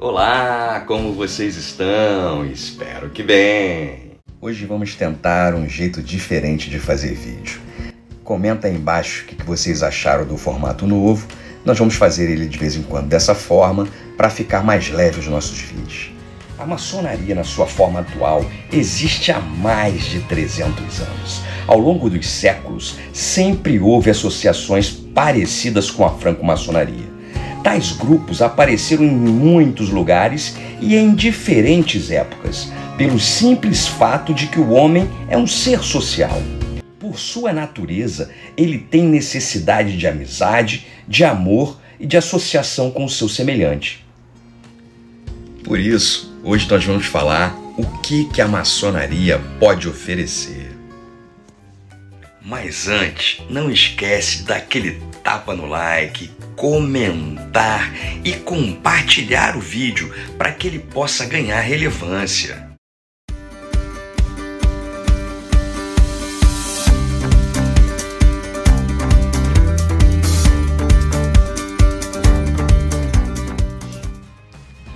Olá, como vocês estão? Espero que bem. Hoje vamos tentar um jeito diferente de fazer vídeo. Comenta aí embaixo o que vocês acharam do formato novo. Nós vamos fazer ele de vez em quando dessa forma para ficar mais leve os nossos vídeos. A maçonaria, na sua forma atual, existe há mais de 300 anos. Ao longo dos séculos, sempre houve associações parecidas com a franco-maçonaria. Tais grupos apareceram em muitos lugares e em diferentes épocas, pelo simples fato de que o homem é um ser social. Por sua natureza, ele tem necessidade de amizade, de amor e de associação com o seu semelhante. Por isso, hoje nós vamos falar o que, que a maçonaria pode oferecer. Mas antes, não esquece daquele tapa no like, comentar e compartilhar o vídeo para que ele possa ganhar relevância.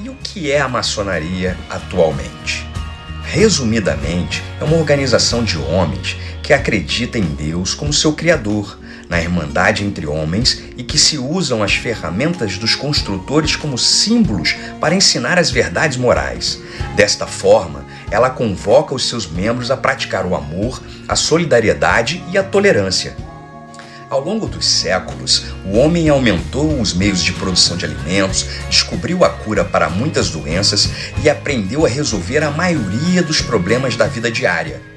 E o que é a maçonaria atualmente? Resumidamente, é uma organização de homens que acredita em Deus como seu criador na irmandade entre homens e que se usam as ferramentas dos construtores como símbolos para ensinar as verdades morais. Desta forma, ela convoca os seus membros a praticar o amor, a solidariedade e a tolerância. Ao longo dos séculos, o homem aumentou os meios de produção de alimentos, descobriu a cura para muitas doenças e aprendeu a resolver a maioria dos problemas da vida diária.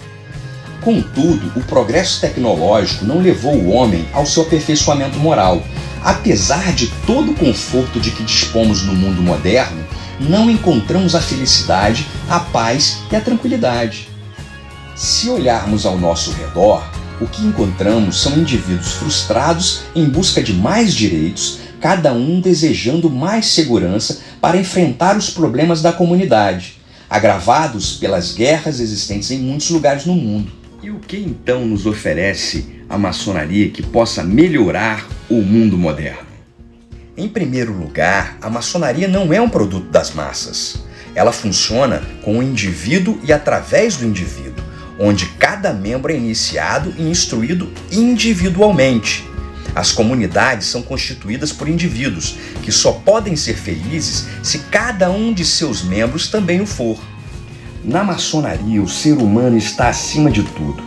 Contudo, o progresso tecnológico não levou o homem ao seu aperfeiçoamento moral. Apesar de todo o conforto de que dispomos no mundo moderno, não encontramos a felicidade, a paz e a tranquilidade. Se olharmos ao nosso redor, o que encontramos são indivíduos frustrados em busca de mais direitos, cada um desejando mais segurança para enfrentar os problemas da comunidade, agravados pelas guerras existentes em muitos lugares no mundo. E o que então nos oferece a maçonaria que possa melhorar o mundo moderno? Em primeiro lugar, a maçonaria não é um produto das massas. Ela funciona com o indivíduo e através do indivíduo, onde cada membro é iniciado e instruído individualmente. As comunidades são constituídas por indivíduos que só podem ser felizes se cada um de seus membros também o for. Na maçonaria, o ser humano está acima de tudo.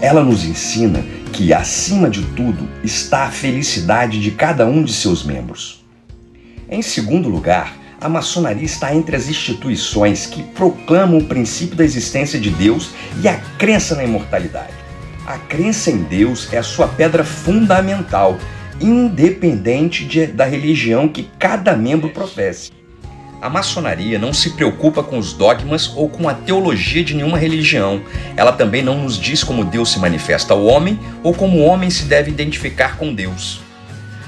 Ela nos ensina que, acima de tudo, está a felicidade de cada um de seus membros. Em segundo lugar, a maçonaria está entre as instituições que proclamam o princípio da existência de Deus e a crença na imortalidade. A crença em Deus é a sua pedra fundamental, independente de, da religião que cada membro professe. A maçonaria não se preocupa com os dogmas ou com a teologia de nenhuma religião. Ela também não nos diz como Deus se manifesta ao homem ou como o homem se deve identificar com Deus.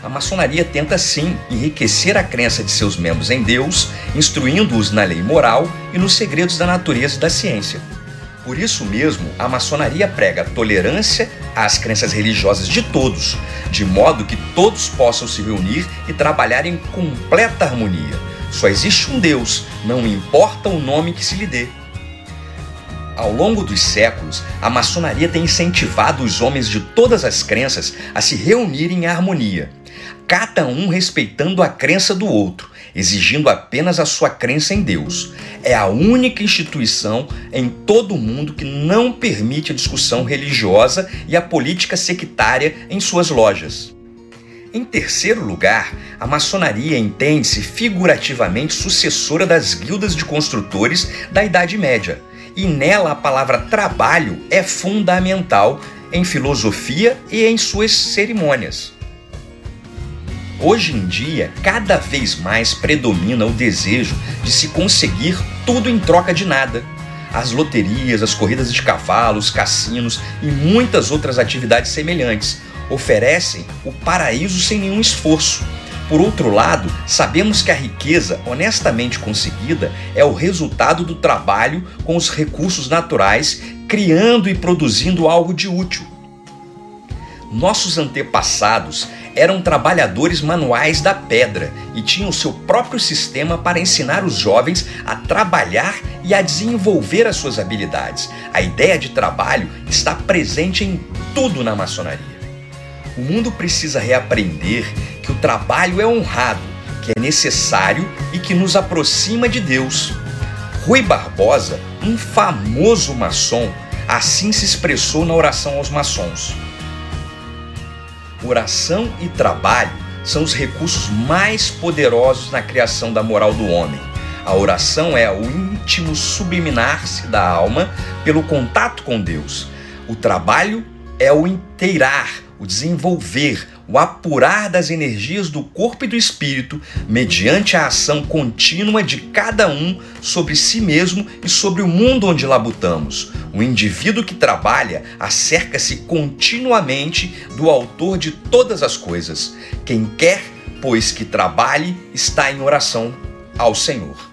A maçonaria tenta sim enriquecer a crença de seus membros em Deus, instruindo-os na lei moral e nos segredos da natureza e da ciência. Por isso mesmo, a maçonaria prega tolerância às crenças religiosas de todos, de modo que todos possam se reunir e trabalhar em completa harmonia só existe um Deus, não importa o nome que se lhe dê. Ao longo dos séculos, a maçonaria tem incentivado os homens de todas as crenças a se reunirem em harmonia, cada um respeitando a crença do outro, exigindo apenas a sua crença em Deus. É a única instituição em todo o mundo que não permite a discussão religiosa e a política sectária em suas lojas. Em terceiro lugar, a maçonaria entende-se figurativamente sucessora das guildas de construtores da Idade Média, e nela a palavra trabalho é fundamental em filosofia e em suas cerimônias. Hoje em dia, cada vez mais predomina o desejo de se conseguir tudo em troca de nada. As loterias, as corridas de cavalos, cassinos e muitas outras atividades semelhantes oferecem o paraíso sem nenhum esforço. Por outro lado, sabemos que a riqueza honestamente conseguida é o resultado do trabalho com os recursos naturais, criando e produzindo algo de útil. Nossos antepassados eram trabalhadores manuais da pedra e tinham seu próprio sistema para ensinar os jovens a trabalhar e a desenvolver as suas habilidades. A ideia de trabalho está presente em tudo na maçonaria. O mundo precisa reaprender que o trabalho é honrado, que é necessário e que nos aproxima de Deus. Rui Barbosa, um famoso maçom, assim se expressou na oração aos maçons. Oração e trabalho são os recursos mais poderosos na criação da moral do homem. A oração é o íntimo subliminar-se da alma pelo contato com Deus. O trabalho é o inteirar, o desenvolver, o apurar das energias do corpo e do espírito mediante a ação contínua de cada um sobre si mesmo e sobre o mundo onde labutamos. O indivíduo que trabalha acerca-se continuamente do autor de todas as coisas. Quem quer, pois que trabalhe, está em oração ao Senhor.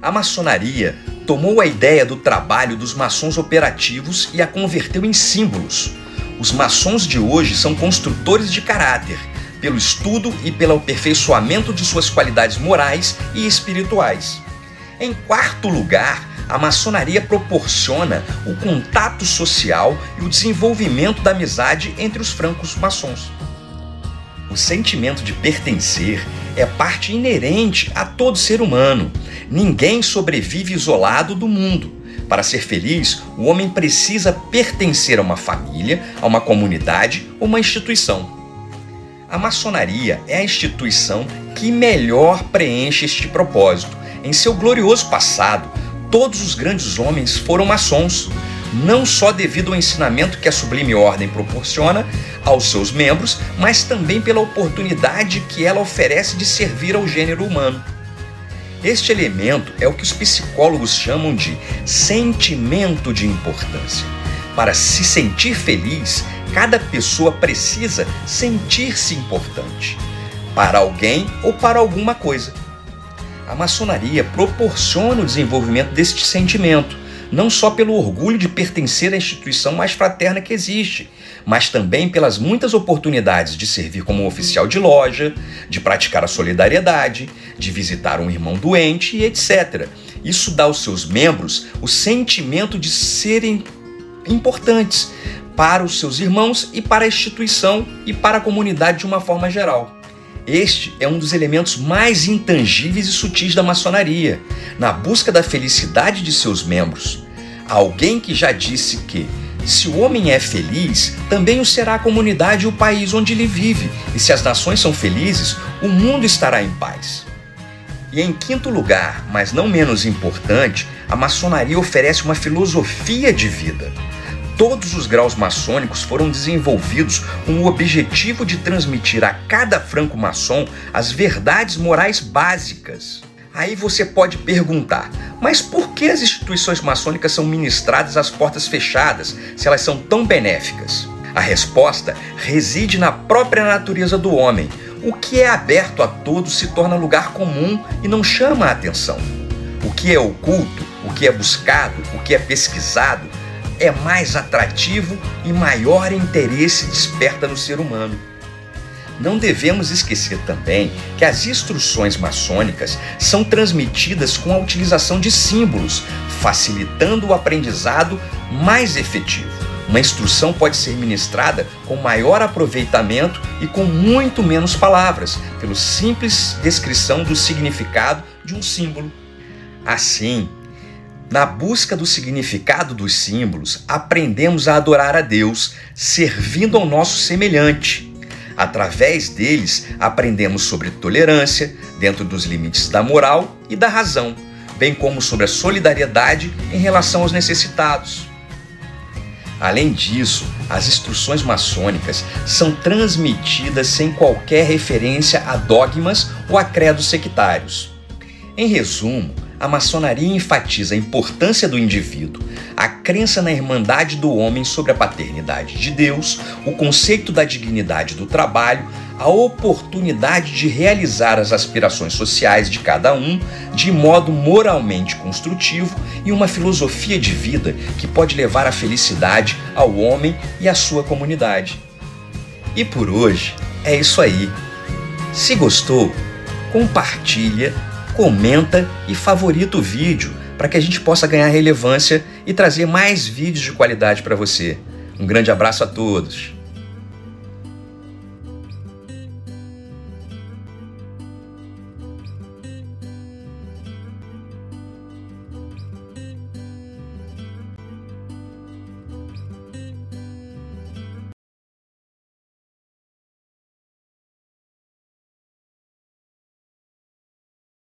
A maçonaria tomou a ideia do trabalho dos maçons operativos e a converteu em símbolos. Os maçons de hoje são construtores de caráter, pelo estudo e pelo aperfeiçoamento de suas qualidades morais e espirituais. Em quarto lugar, a maçonaria proporciona o contato social e o desenvolvimento da amizade entre os francos maçons. O sentimento de pertencer é parte inerente a todo ser humano. Ninguém sobrevive isolado do mundo. Para ser feliz, o homem precisa pertencer a uma família, a uma comunidade ou uma instituição. A maçonaria é a instituição que melhor preenche este propósito. Em seu glorioso passado, todos os grandes homens foram maçons, não só devido ao ensinamento que a Sublime Ordem proporciona aos seus membros, mas também pela oportunidade que ela oferece de servir ao gênero humano. Este elemento é o que os psicólogos chamam de sentimento de importância. Para se sentir feliz, cada pessoa precisa sentir-se importante para alguém ou para alguma coisa. A maçonaria proporciona o desenvolvimento deste sentimento, não só pelo orgulho de pertencer à instituição mais fraterna que existe, mas também pelas muitas oportunidades de servir como oficial de loja, de praticar a solidariedade, de visitar um irmão doente e etc. Isso dá aos seus membros o sentimento de serem importantes para os seus irmãos e para a instituição e para a comunidade de uma forma geral. Este é um dos elementos mais intangíveis e sutis da maçonaria, na busca da felicidade de seus membros. Alguém que já disse que, se o homem é feliz, também o será a comunidade e o país onde ele vive, e se as nações são felizes, o mundo estará em paz. E em quinto lugar, mas não menos importante, a maçonaria oferece uma filosofia de vida. Todos os graus maçônicos foram desenvolvidos com o objetivo de transmitir a cada franco-maçom as verdades morais básicas. Aí você pode perguntar, mas por que as instituições maçônicas são ministradas às portas fechadas se elas são tão benéficas? A resposta reside na própria natureza do homem. O que é aberto a todos se torna lugar comum e não chama a atenção. O que é oculto, o que é buscado, o que é pesquisado, é mais atrativo e maior interesse desperta no ser humano. Não devemos esquecer também que as instruções maçônicas são transmitidas com a utilização de símbolos, facilitando o aprendizado mais efetivo. Uma instrução pode ser ministrada com maior aproveitamento e com muito menos palavras, pela simples descrição do significado de um símbolo. Assim, na busca do significado dos símbolos, aprendemos a adorar a Deus, servindo ao nosso semelhante. Através deles, aprendemos sobre tolerância, dentro dos limites da moral e da razão, bem como sobre a solidariedade em relação aos necessitados. Além disso, as instruções maçônicas são transmitidas sem qualquer referência a dogmas ou a credos sectários. Em resumo, a maçonaria enfatiza a importância do indivíduo, a crença na irmandade do homem sobre a paternidade de Deus, o conceito da dignidade do trabalho, a oportunidade de realizar as aspirações sociais de cada um de modo moralmente construtivo e uma filosofia de vida que pode levar a felicidade ao homem e à sua comunidade. E por hoje é isso aí. Se gostou, compartilha, comenta e favorita o vídeo para que a gente possa ganhar relevância e trazer mais vídeos de qualidade para você. Um grande abraço a todos.